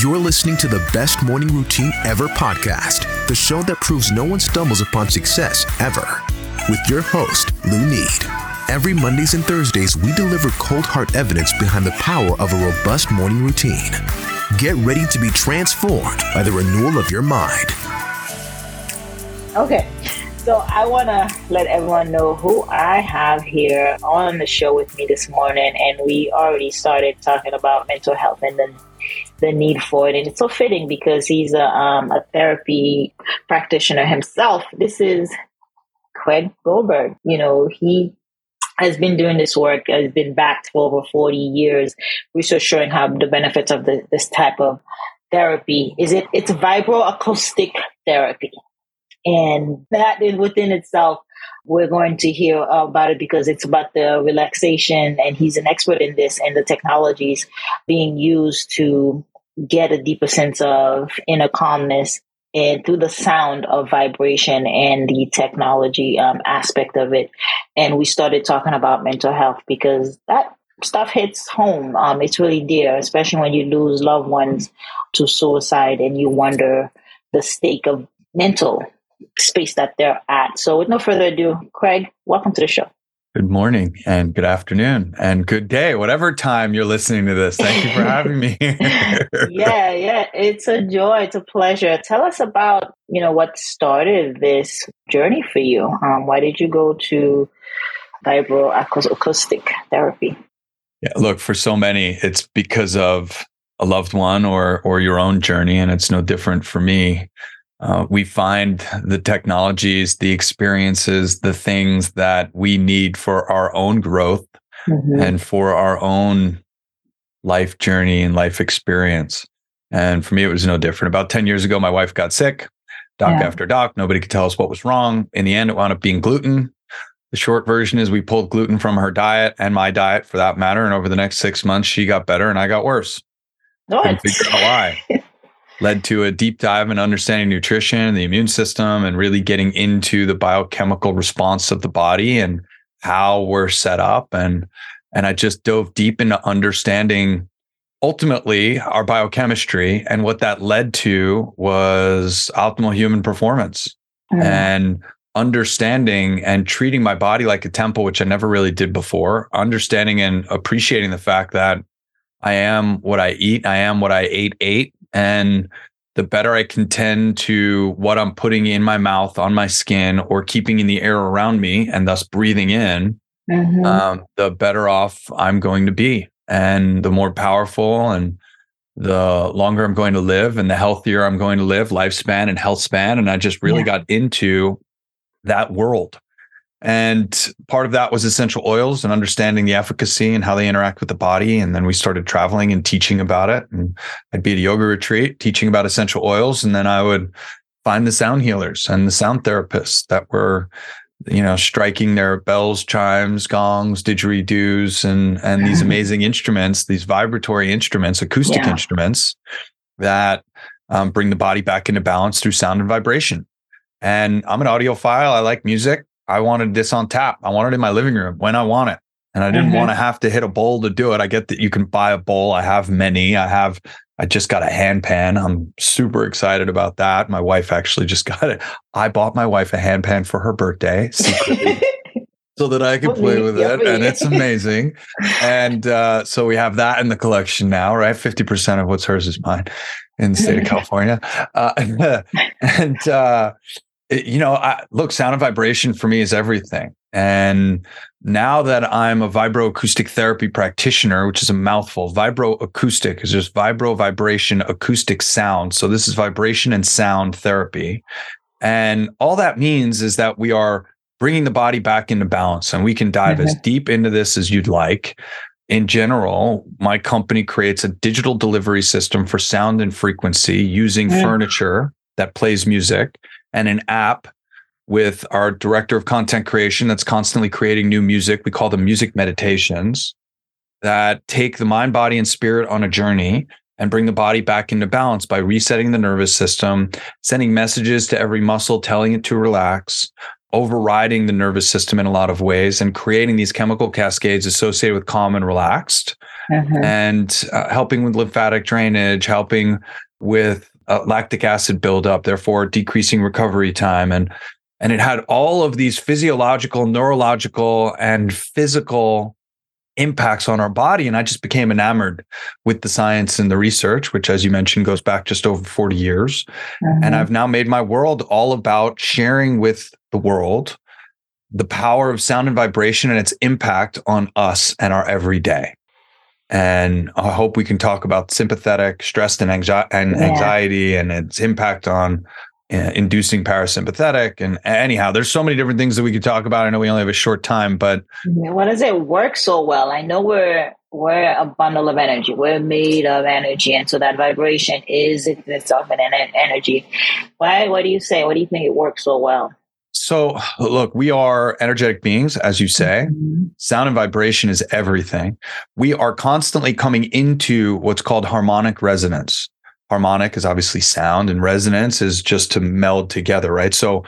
You're listening to the Best Morning Routine Ever podcast, the show that proves no one stumbles upon success ever. With your host, Luni. Every Mondays and Thursdays, we deliver cold hard evidence behind the power of a robust morning routine. Get ready to be transformed by the renewal of your mind. Okay, so I want to let everyone know who I have here on the show with me this morning, and we already started talking about mental health and then the need for it. And it's so fitting because he's a, um, a therapy practitioner himself. This is Craig Goldberg. You know, he has been doing this work, has been backed for over 40 years, research showing how the benefits of the, this type of therapy is it it's vibroacoustic therapy and that in within itself we're going to hear about it because it's about the relaxation and he's an expert in this and the technologies being used to get a deeper sense of inner calmness and through the sound of vibration and the technology um, aspect of it. And we started talking about mental health because that stuff hits home. Um, it's really dear, especially when you lose loved ones to suicide and you wonder the stake of mental space that they're at. So, with no further ado, Craig, welcome to the show. Good morning and good afternoon and good day, whatever time you're listening to this. Thank you for having me yeah, yeah, it's a joy, it's a pleasure. Tell us about you know what started this journey for you. Um, why did you go to vibroacoustic therapy? Yeah, look, for so many, it's because of a loved one or or your own journey, and it's no different for me. Uh, we find the technologies, the experiences, the things that we need for our own growth mm-hmm. and for our own life journey and life experience. And for me, it was no different. About 10 years ago, my wife got sick, doc yeah. after doc. Nobody could tell us what was wrong. In the end, it wound up being gluten. The short version is we pulled gluten from her diet and my diet for that matter. And over the next six months, she got better and I got worse. What? Couldn't figure out why. led to a deep dive in understanding nutrition, the immune system, and really getting into the biochemical response of the body and how we're set up. And and I just dove deep into understanding ultimately our biochemistry. And what that led to was optimal human performance mm. and understanding and treating my body like a temple, which I never really did before, understanding and appreciating the fact that I am what I eat. I am what I ate, ate and the better I can tend to what I'm putting in my mouth, on my skin, or keeping in the air around me, and thus breathing in, mm-hmm. um, the better off I'm going to be. And the more powerful and the longer I'm going to live and the healthier I'm going to live, lifespan and health span. And I just really yeah. got into that world. And part of that was essential oils and understanding the efficacy and how they interact with the body. And then we started traveling and teaching about it. And I'd be at a yoga retreat teaching about essential oils. And then I would find the sound healers and the sound therapists that were, you know, striking their bells, chimes, gongs, didgeridoos, and and these amazing instruments, these vibratory instruments, acoustic yeah. instruments that um, bring the body back into balance through sound and vibration. And I'm an audiophile. I like music. I wanted this on tap. I wanted it in my living room when I want it. And I didn't mm-hmm. want to have to hit a bowl to do it. I get that you can buy a bowl. I have many. I have, I just got a hand pan. I'm super excited about that. My wife actually just got it. I bought my wife a hand pan for her birthday secretly. so that I could play with it. And it's amazing. and uh, so we have that in the collection now, right? 50% of what's hers is mine in the state of California. Uh, and uh, it, you know, I, look, sound and vibration for me is everything. And now that I'm a vibroacoustic therapy practitioner, which is a mouthful, vibroacoustic is just vibro vibration acoustic sound. So this is vibration and sound therapy. And all that means is that we are bringing the body back into balance and we can dive mm-hmm. as deep into this as you'd like. In general, my company creates a digital delivery system for sound and frequency using mm-hmm. furniture that plays music and an app with our director of content creation that's constantly creating new music. We call them music meditations that take the mind, body, and spirit on a journey and bring the body back into balance by resetting the nervous system, sending messages to every muscle, telling it to relax, overriding the nervous system in a lot of ways and creating these chemical cascades associated with calm and relaxed mm-hmm. and uh, helping with lymphatic drainage, helping with uh, lactic acid buildup, therefore decreasing recovery time. And, and it had all of these physiological, neurological, and physical impacts on our body. And I just became enamored with the science and the research, which, as you mentioned, goes back just over 40 years. Mm-hmm. And I've now made my world all about sharing with the world the power of sound and vibration and its impact on us and our everyday. And I hope we can talk about sympathetic stress and, anxi- and yeah. anxiety and its impact on uh, inducing parasympathetic. And anyhow, there's so many different things that we could talk about. I know we only have a short time, but what does it work so well? I know we're we're a bundle of energy. We're made of energy, and so that vibration is itself an energy. Why? What do you say? What do you think it works so well? So, look, we are energetic beings, as you say. Mm-hmm. Sound and vibration is everything. We are constantly coming into what's called harmonic resonance harmonic is obviously sound and resonance is just to meld together, right? So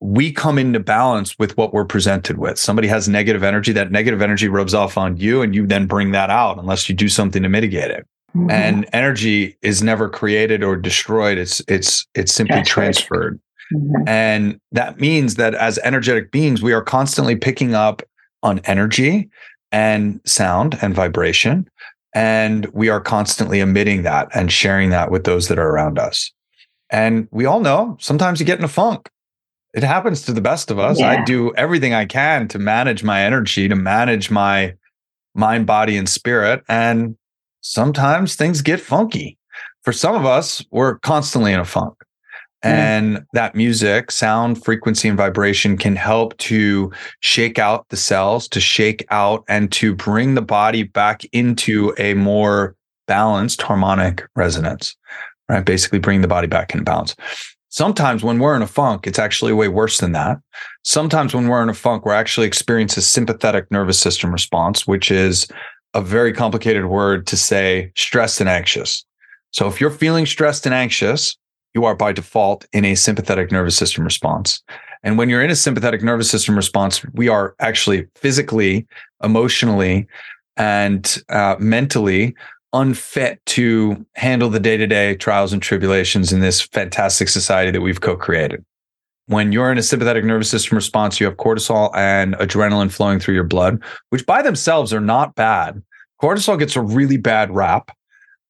we come into balance with what we're presented with. Somebody has negative energy, that negative energy rubs off on you, and you then bring that out unless you do something to mitigate it. Mm-hmm. And energy is never created or destroyed. It's it's it's simply transferred. Mm-hmm. And that means that as energetic beings, we are constantly picking up on energy and sound and vibration and we are constantly emitting that and sharing that with those that are around us. And we all know sometimes you get in a funk. It happens to the best of us. Yeah. I do everything I can to manage my energy, to manage my mind, body, and spirit. And sometimes things get funky. For some of us, we're constantly in a funk. Mm-hmm. And that music, sound, frequency, and vibration can help to shake out the cells, to shake out and to bring the body back into a more balanced harmonic resonance, right? Basically, bring the body back in balance. Sometimes when we're in a funk, it's actually way worse than that. Sometimes when we're in a funk, we're actually experiencing a sympathetic nervous system response, which is a very complicated word to say stressed and anxious. So if you're feeling stressed and anxious, you are by default in a sympathetic nervous system response. And when you're in a sympathetic nervous system response, we are actually physically, emotionally, and uh, mentally unfit to handle the day to day trials and tribulations in this fantastic society that we've co created. When you're in a sympathetic nervous system response, you have cortisol and adrenaline flowing through your blood, which by themselves are not bad. Cortisol gets a really bad rap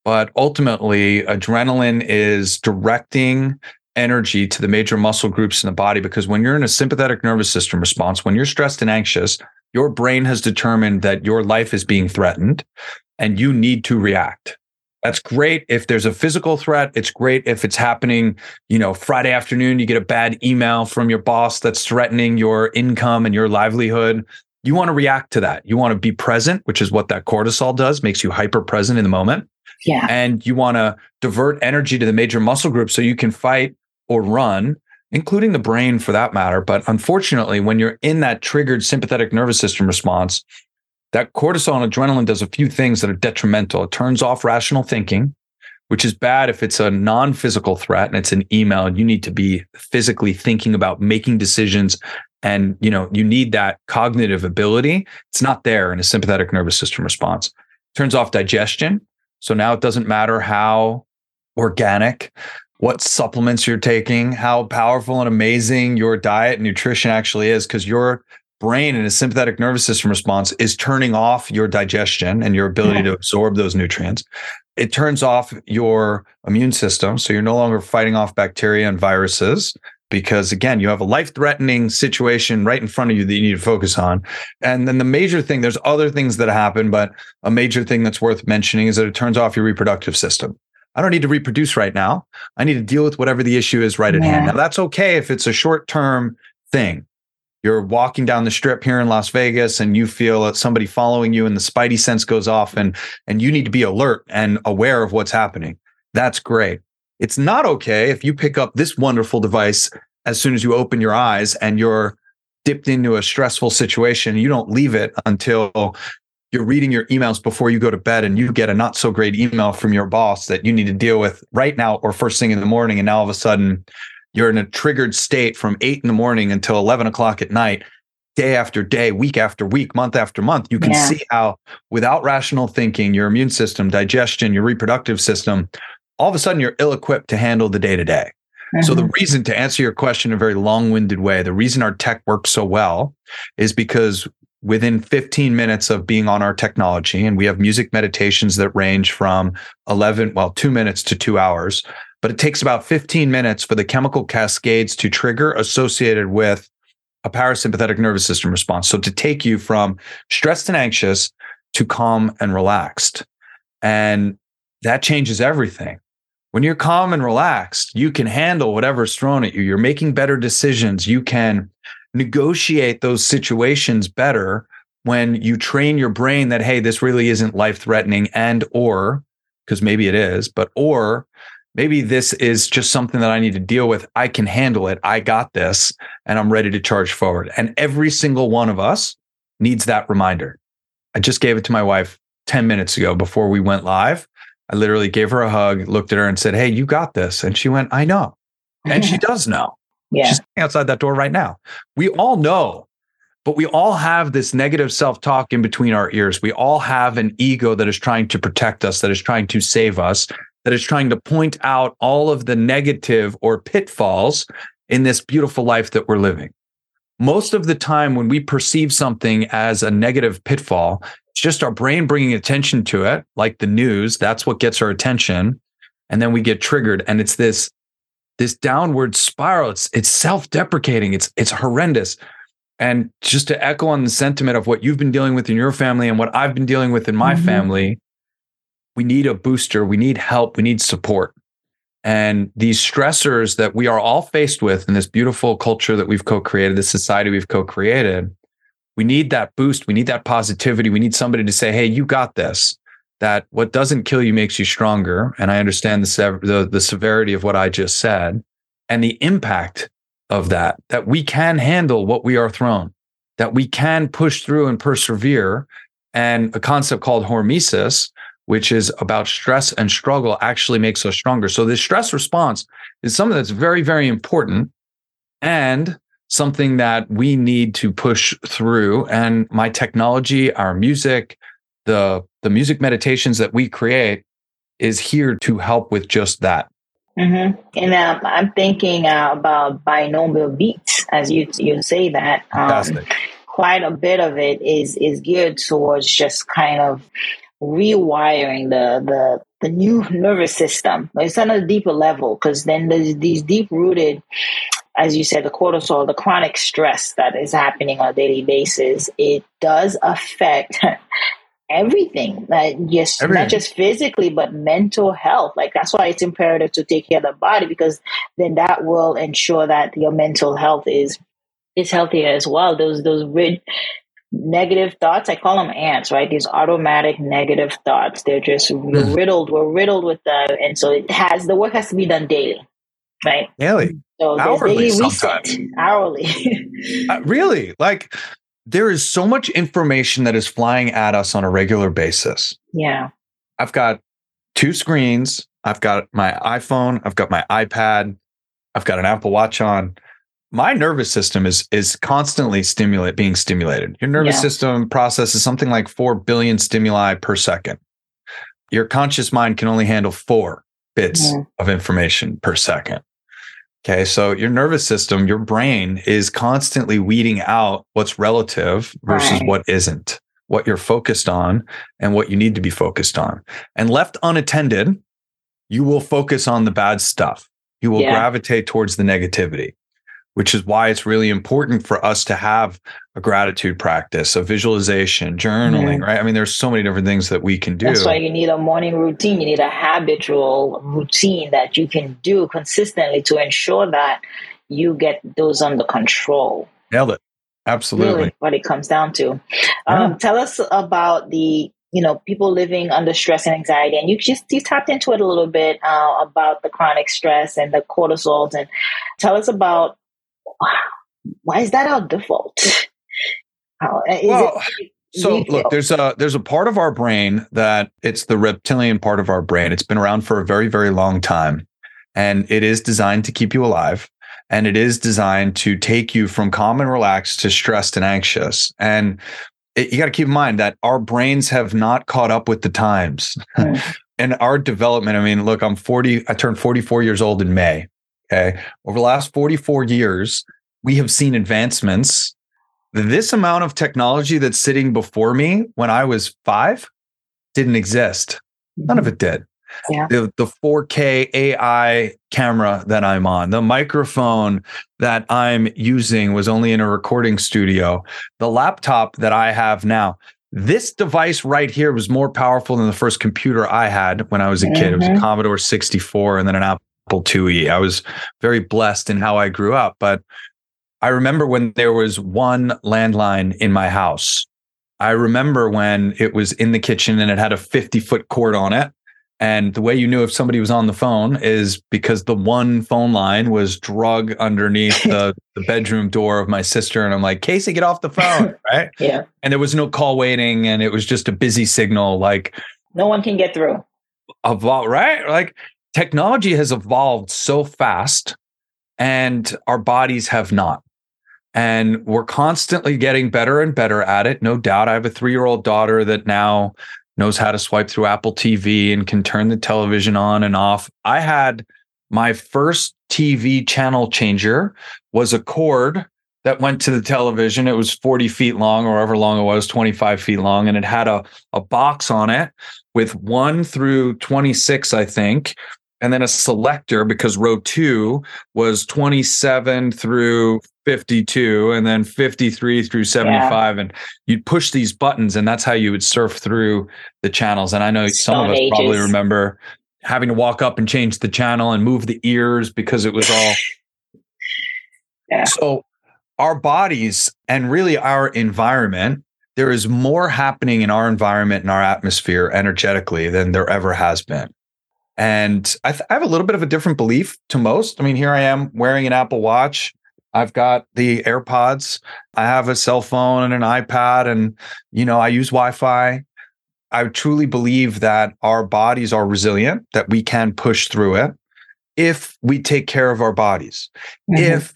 but ultimately, adrenaline is directing energy to the major muscle groups in the body because when you're in a sympathetic nervous system response, when you're stressed and anxious, your brain has determined that your life is being threatened and you need to react. That's great if there's a physical threat. It's great if it's happening, you know, Friday afternoon, you get a bad email from your boss that's threatening your income and your livelihood. You want to react to that. You want to be present, which is what that cortisol does, makes you hyper present in the moment. Yeah. And you want to divert energy to the major muscle groups so you can fight or run, including the brain for that matter. But unfortunately, when you're in that triggered sympathetic nervous system response, that cortisol and adrenaline does a few things that are detrimental. It turns off rational thinking, which is bad if it's a non-physical threat and it's an email and you need to be physically thinking about making decisions and you know you need that cognitive ability it's not there in a sympathetic nervous system response turns off digestion so now it doesn't matter how organic, what supplements you're taking, how powerful and amazing your diet and nutrition actually is, because your brain and a sympathetic nervous system response is turning off your digestion and your ability yeah. to absorb those nutrients. It turns off your immune system. So you're no longer fighting off bacteria and viruses because again, you have a life threatening situation right in front of you that you need to focus on. And then the major thing, there's other things that happen, but a major thing that's worth mentioning is that it turns off your reproductive system. I don't need to reproduce right now. I need to deal with whatever the issue is right at yeah. hand. Now, that's okay if it's a short term thing. You're walking down the strip here in Las Vegas and you feel that somebody following you and the spidey sense goes off and, and you need to be alert and aware of what's happening. That's great. It's not okay if you pick up this wonderful device as soon as you open your eyes and you're dipped into a stressful situation. You don't leave it until you're reading your emails before you go to bed and you get a not so great email from your boss that you need to deal with right now or first thing in the morning. And now all of a sudden you're in a triggered state from eight in the morning until 11 o'clock at night, day after day, week after week, month after month, you can yeah. see how without rational thinking, your immune system, digestion, your reproductive system, all of a sudden you're ill equipped to handle the day to day. So the mm-hmm. reason to answer your question in a very long-winded way, the reason our tech works so well is because within 15 minutes of being on our technology, and we have music meditations that range from 11, well, two minutes to two hours, but it takes about 15 minutes for the chemical cascades to trigger associated with a parasympathetic nervous system response. So to take you from stressed and anxious to calm and relaxed. And that changes everything. When you're calm and relaxed, you can handle whatever's thrown at you. You're making better decisions. You can negotiate those situations better when you train your brain that hey this really isn't life threatening and or because maybe it is but or maybe this is just something that I need to deal with. I can handle it. I got this and I'm ready to charge forward. And every single one of us needs that reminder. I just gave it to my wife 10 minutes ago before we went live. I literally gave her a hug, looked at her and said, Hey, you got this. And she went, I know. And she does know. Yeah. She's outside that door right now. We all know, but we all have this negative self talk in between our ears. We all have an ego that is trying to protect us, that is trying to save us, that is trying to point out all of the negative or pitfalls in this beautiful life that we're living. Most of the time, when we perceive something as a negative pitfall, it's just our brain bringing attention to it, like the news. That's what gets our attention. And then we get triggered. And it's this, this downward spiral. It's, it's self-deprecating. It's, it's horrendous. And just to echo on the sentiment of what you've been dealing with in your family and what I've been dealing with in my mm-hmm. family, we need a booster, we need help, we need support. And these stressors that we are all faced with in this beautiful culture that we've co created, this society we've co created, we need that boost. We need that positivity. We need somebody to say, hey, you got this. That what doesn't kill you makes you stronger. And I understand the, sev- the, the severity of what I just said and the impact of that, that we can handle what we are thrown, that we can push through and persevere. And a concept called hormesis, which is about stress and struggle, actually makes us stronger. So the stress response is something that's very, very important and something that we need to push through. And my technology, our music, the the music meditations that we create is here to help with just that. Mm-hmm. And um, I'm thinking uh, about binomial beats as you you say that. Um, quite a bit of it is is geared towards just kind of rewiring the the the new nervous system. It's on a deeper level because then there's these deep rooted, as you said, the cortisol, the chronic stress that is happening on a daily basis. It does affect everything, like just everything. not just physically but mental health. Like that's why it's imperative to take care of the body because then that will ensure that your mental health is is healthier as well. Those those rid negative thoughts i call them ants right these automatic negative thoughts they're just riddled we're riddled with them, and so it has the work has to be done daily right daily so hourly sometimes. hourly. Uh, really? Like there is so much information that is flying at us on a regular basis. Yeah. I've got two screens. I've got my iphone. I've got my ipad. I've got an apple watch on. My nervous system is is constantly stimulate being stimulated. Your nervous yeah. system processes something like 4 billion stimuli per second. Your conscious mind can only handle 4 bits of information per second. Okay, so your nervous system, your brain is constantly weeding out what's relative versus right. what isn't, what you're focused on and what you need to be focused on. And left unattended, you will focus on the bad stuff. You will yeah. gravitate towards the negativity which is why it's really important for us to have a gratitude practice, a visualization, journaling, mm-hmm. right? I mean, there's so many different things that we can do. That's why you need a morning routine. You need a habitual routine that you can do consistently to ensure that you get those under control. Nailed it. Absolutely. Really what it comes down to. Yeah. Um, tell us about the you know people living under stress and anxiety and you just you tapped into it a little bit uh, about the chronic stress and the cortisols and tell us about why is that our default? How, well, so look, there's a there's a part of our brain that it's the reptilian part of our brain. It's been around for a very very long time, and it is designed to keep you alive. and it is designed to take you from calm and relaxed to stressed and anxious. And it, you got to keep in mind that our brains have not caught up with the times. Mm. and our development, I mean, look, I'm 40, I turned 44 years old in May. Okay. Over the last 44 years, we have seen advancements. This amount of technology that's sitting before me when I was five didn't exist. None of mm-hmm. it did. Yeah. The, the 4K AI camera that I'm on, the microphone that I'm using was only in a recording studio. The laptop that I have now, this device right here was more powerful than the first computer I had when I was a mm-hmm. kid. It was a mm-hmm. Commodore 64 and then an Apple IIe. I was very blessed in how I grew up. But I remember when there was one landline in my house. I remember when it was in the kitchen and it had a 50 foot cord on it. And the way you knew if somebody was on the phone is because the one phone line was drug underneath the, the bedroom door of my sister. And I'm like, Casey, get off the phone. Right. yeah. And there was no call waiting and it was just a busy signal. Like, no one can get through. Evolve, right? Like, technology has evolved so fast and our bodies have not. And we're constantly getting better and better at it. No doubt. I have a three year old daughter that now knows how to swipe through Apple TV and can turn the television on and off. I had my first TV channel changer was a cord that went to the television. It was 40 feet long or however long it was, 25 feet long. And it had a, a box on it with one through 26, I think, and then a selector because row two was 27 through 52 and then 53 through 75 yeah. and you'd push these buttons and that's how you would surf through the channels and i know Stone some of us ages. probably remember having to walk up and change the channel and move the ears because it was all yeah. so our bodies and really our environment there is more happening in our environment and our atmosphere energetically than there ever has been and I, th- I, have a little bit of a different belief to most. I mean, here I am wearing an Apple Watch. I've got the AirPods. I have a cell phone and an iPad, and you know, I use Wi-Fi. I truly believe that our bodies are resilient, that we can push through it if we take care of our bodies, mm-hmm. if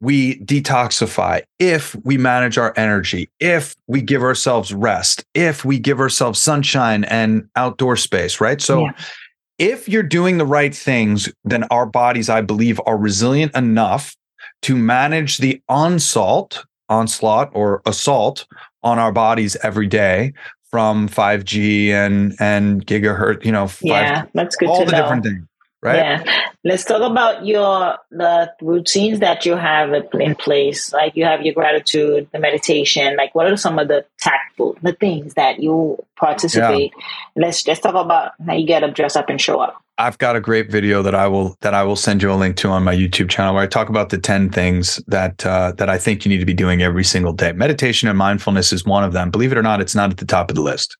we detoxify, if we manage our energy, if we give ourselves rest, if we give ourselves sunshine and outdoor space, right? So yeah if you're doing the right things, then our bodies, I believe, are resilient enough to manage the onslaught, onslaught or assault on our bodies every day from 5G and and gigahertz, you know, 5G, yeah, that's good. All the know. different things right? Yeah. Let's talk about your the routines that you have in place. Like you have your gratitude, the meditation. Like what are some of the tactful the things that you participate? Yeah. Let's let's talk about how you get up, dress up, and show up. I've got a great video that I will that I will send you a link to on my YouTube channel where I talk about the ten things that uh, that I think you need to be doing every single day. Meditation and mindfulness is one of them. Believe it or not, it's not at the top of the list.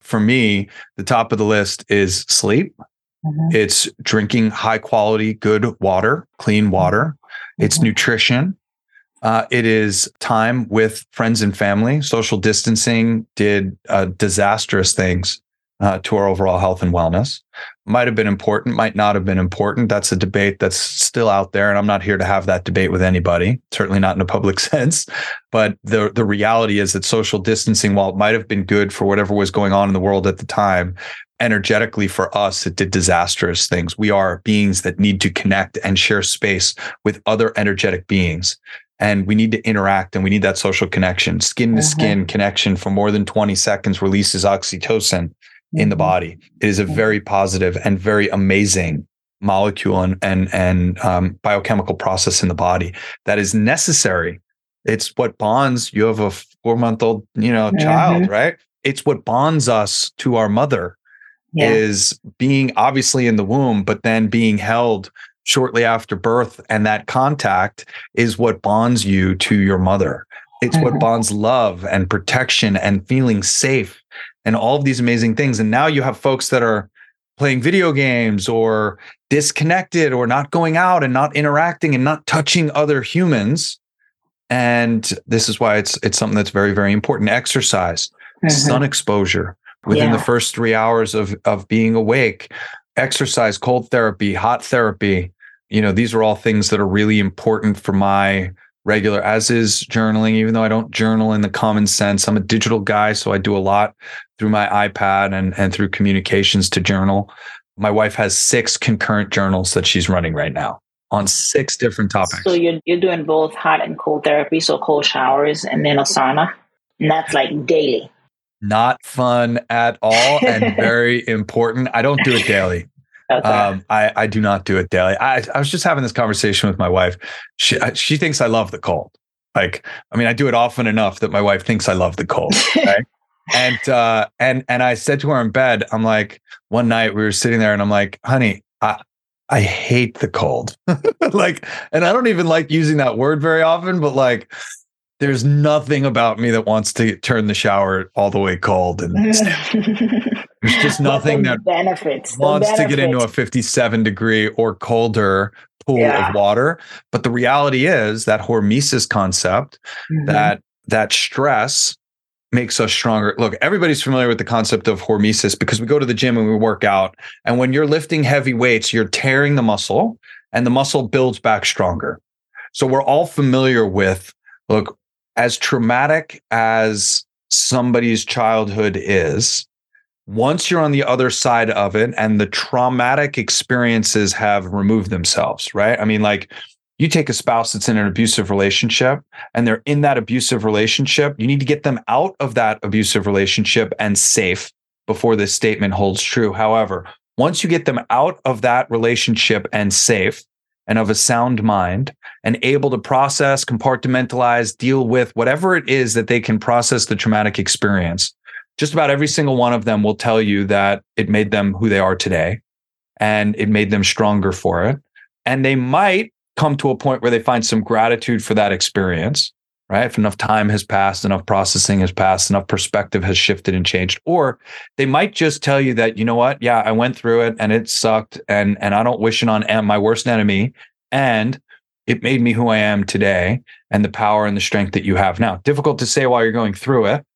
For me, the top of the list is sleep Mm-hmm. It's drinking high quality, good water, clean mm-hmm. water. Mm-hmm. It's nutrition. Uh, it is time with friends and family. Social distancing did uh, disastrous things uh, to our overall health and wellness. Might have been important, might not have been important. That's a debate that's still out there, and I'm not here to have that debate with anybody. Certainly not in a public sense. But the the reality is that social distancing, while it might have been good for whatever was going on in the world at the time, energetically for us, it did disastrous things. We are beings that need to connect and share space with other energetic beings. And we need to interact and we need that social connection. Skin to skin mm-hmm. connection for more than 20 seconds releases oxytocin. In the mm-hmm. body. It is a mm-hmm. very positive and very amazing molecule and, and, and um, biochemical process in the body that is necessary. It's what bonds. You have a four month old, you know, child, mm-hmm. right? It's what bonds us to our mother yeah. is being obviously in the womb, but then being held shortly after birth. And that contact is what bonds you to your mother. It's mm-hmm. what bonds love and protection and feeling safe and all of these amazing things. And now you have folks that are playing video games or disconnected or not going out and not interacting and not touching other humans. And this is why it's it's something that's very, very important. Exercise, mm-hmm. sun exposure, within yeah. the first three hours of of being awake exercise cold therapy hot therapy you know, these are all things that are really important for my regular, as is journaling, even though I don't journal in the common sense. I'm a digital guy, so I do a lot through my iPad and, and through communications to journal. My wife has six concurrent journals that she's running right now on six different topics. So you're, you're doing both hot and cold therapy, so cold showers and then a sauna. And that's like daily. Not fun at all and very important. I don't do it daily. Okay. Um, I, I do not do it daily. I, I was just having this conversation with my wife. She, she thinks I love the cold. Like, I mean, I do it often enough that my wife thinks I love the cold. Right. And, uh, and, and I said to her in bed, I'm like, one night we were sitting there and I'm like, honey, I, I hate the cold. like, and I don't even like using that word very often, but like, there's nothing about me that wants to turn the shower all the way cold and there's just nothing that benefits wants benefits. to get into a 57 degree or colder pool yeah. of water but the reality is that hormesis concept mm-hmm. that that stress makes us stronger. Look everybody's familiar with the concept of hormesis because we go to the gym and we work out. And when you're lifting heavy weights you're tearing the muscle and the muscle builds back stronger. So we're all familiar with look as traumatic as somebody's childhood is, once you're on the other side of it and the traumatic experiences have removed themselves, right? I mean, like you take a spouse that's in an abusive relationship and they're in that abusive relationship, you need to get them out of that abusive relationship and safe before this statement holds true. However, once you get them out of that relationship and safe, and of a sound mind and able to process, compartmentalize, deal with whatever it is that they can process the traumatic experience. Just about every single one of them will tell you that it made them who they are today and it made them stronger for it. And they might come to a point where they find some gratitude for that experience right? If enough time has passed, enough processing has passed, enough perspective has shifted and changed. Or they might just tell you that, you know what? Yeah, I went through it and it sucked and and I don't wish it on my worst enemy. And it made me who I am today and the power and the strength that you have now. Difficult to say while you're going through it.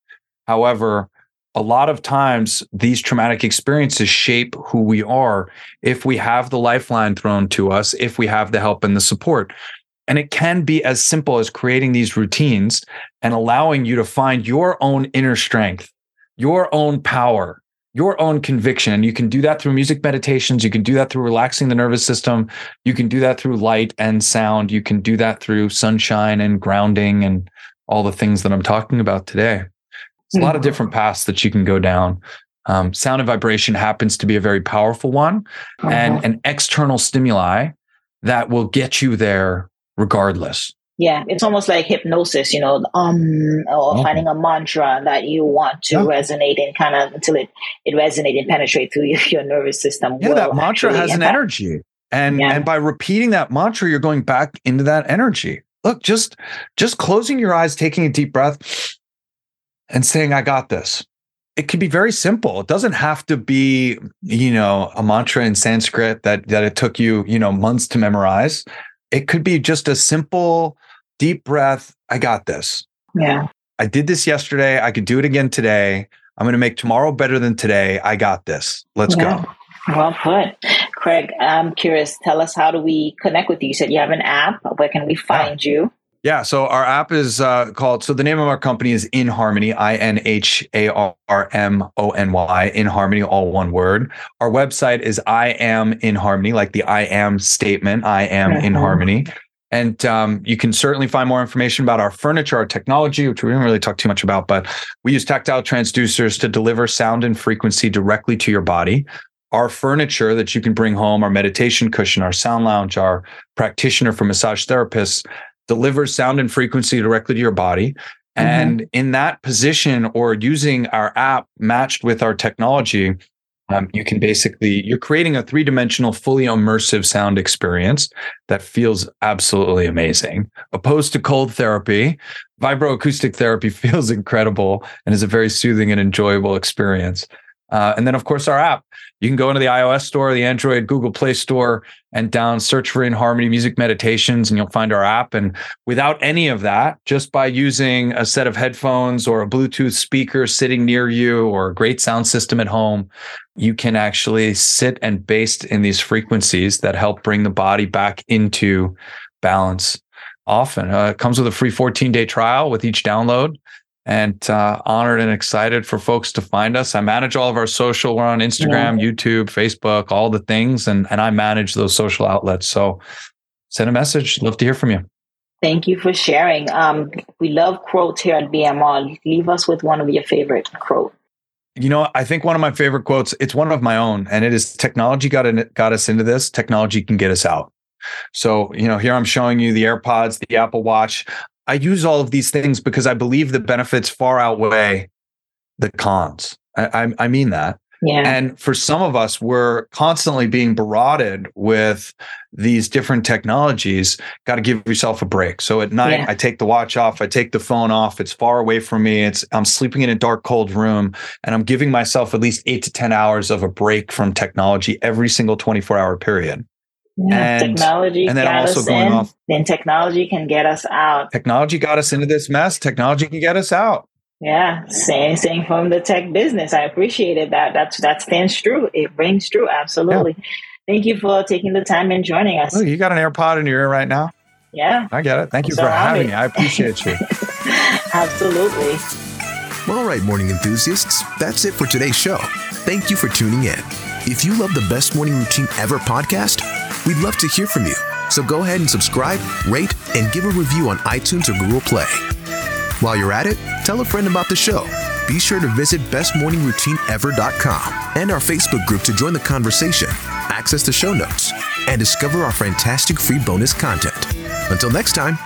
However, a lot of times these traumatic experiences shape who we are if we have the lifeline thrown to us, if we have the help and the support. And it can be as simple as creating these routines and allowing you to find your own inner strength, your own power, your own conviction. And you can do that through music meditations. You can do that through relaxing the nervous system. You can do that through light and sound. You can do that through sunshine and grounding and all the things that I'm talking about today. It's a lot of mm-hmm. different paths that you can go down. Um, sound and vibration happens to be a very powerful one uh-huh. and an external stimuli that will get you there regardless. Yeah, it's almost like hypnosis, you know, um, or finding a mantra that you want to yeah. resonate in kind of until it, it resonates and penetrate through your, your nervous system. Yeah, that mantra has impact. an energy. And yeah. and by repeating that mantra, you're going back into that energy. Look, just just closing your eyes, taking a deep breath, and saying, I got this. It can be very simple. It doesn't have to be, you know, a mantra in Sanskrit that that it took you, you know, months to memorize it could be just a simple deep breath. I got this. Yeah. I did this yesterday. I could do it again today. I'm going to make tomorrow better than today. I got this. Let's yeah. go. Well put. Craig, I'm curious. Tell us how do we connect with you? You said you have an app. Where can we find yeah. you? Yeah, so our app is uh, called. So the name of our company is In Harmony, I N H A R M O N Y, In Harmony, all one word. Our website is I Am In Harmony, like the I Am statement. I am mm-hmm. in harmony. And um, you can certainly find more information about our furniture, our technology, which we didn't really talk too much about, but we use tactile transducers to deliver sound and frequency directly to your body. Our furniture that you can bring home, our meditation cushion, our sound lounge, our practitioner for massage therapists, delivers sound and frequency directly to your body. Mm-hmm. And in that position or using our app matched with our technology, um, you can basically you're creating a three-dimensional fully immersive sound experience that feels absolutely amazing opposed to cold therapy vibroacoustic therapy feels incredible and is a very soothing and enjoyable experience Uh, and then, of course, our app. You can go into the iOS store, the Android, Google Play Store, and down search for In Harmony Music Meditations, and you'll find our app. And without any of that, just by using a set of headphones or a Bluetooth speaker sitting near you or a great sound system at home, you can actually sit and baste in these frequencies that help bring the body back into balance. Often, uh, it comes with a free 14 day trial with each download and uh, honored and excited for folks to find us. I manage all of our social. We're on Instagram, yeah. YouTube, Facebook, all the things, and and I manage those social outlets. So send a message. Love to hear from you. Thank you for sharing. Um, we love quotes here at BMR. Leave us with one of your favorite quotes. You know, I think one of my favorite quotes. It's one of my own, and it is: "Technology got in, got us into this. Technology can get us out." So, you know, here I'm showing you the AirPods, the Apple Watch. I use all of these things because I believe the benefits far outweigh the cons. I, I, I mean that. Yeah. And for some of us, we're constantly being barraged with these different technologies. Got to give yourself a break. So at night, yeah. I take the watch off, I take the phone off. It's far away from me. It's I'm sleeping in a dark, cold room, and I'm giving myself at least eight to ten hours of a break from technology every single 24 hour period. Yeah, and, technology and then also us going in, off. Then technology can get us out. Technology got us into this mess. Technology can get us out. Yeah, same same from the tech business. I appreciated that. That's that stands true. It rings true. Absolutely. Yeah. Thank you for taking the time and joining us. Oh, you got an AirPod in your ear right now. Yeah, I get it. Thank you so for having me. I appreciate you. Absolutely. All right, morning enthusiasts, that's it for today's show. Thank you for tuning in. If you love the Best Morning Routine Ever podcast, we'd love to hear from you. So go ahead and subscribe, rate, and give a review on iTunes or Google Play. While you're at it, tell a friend about the show. Be sure to visit bestmorningroutineever.com and our Facebook group to join the conversation, access the show notes, and discover our fantastic free bonus content. Until next time,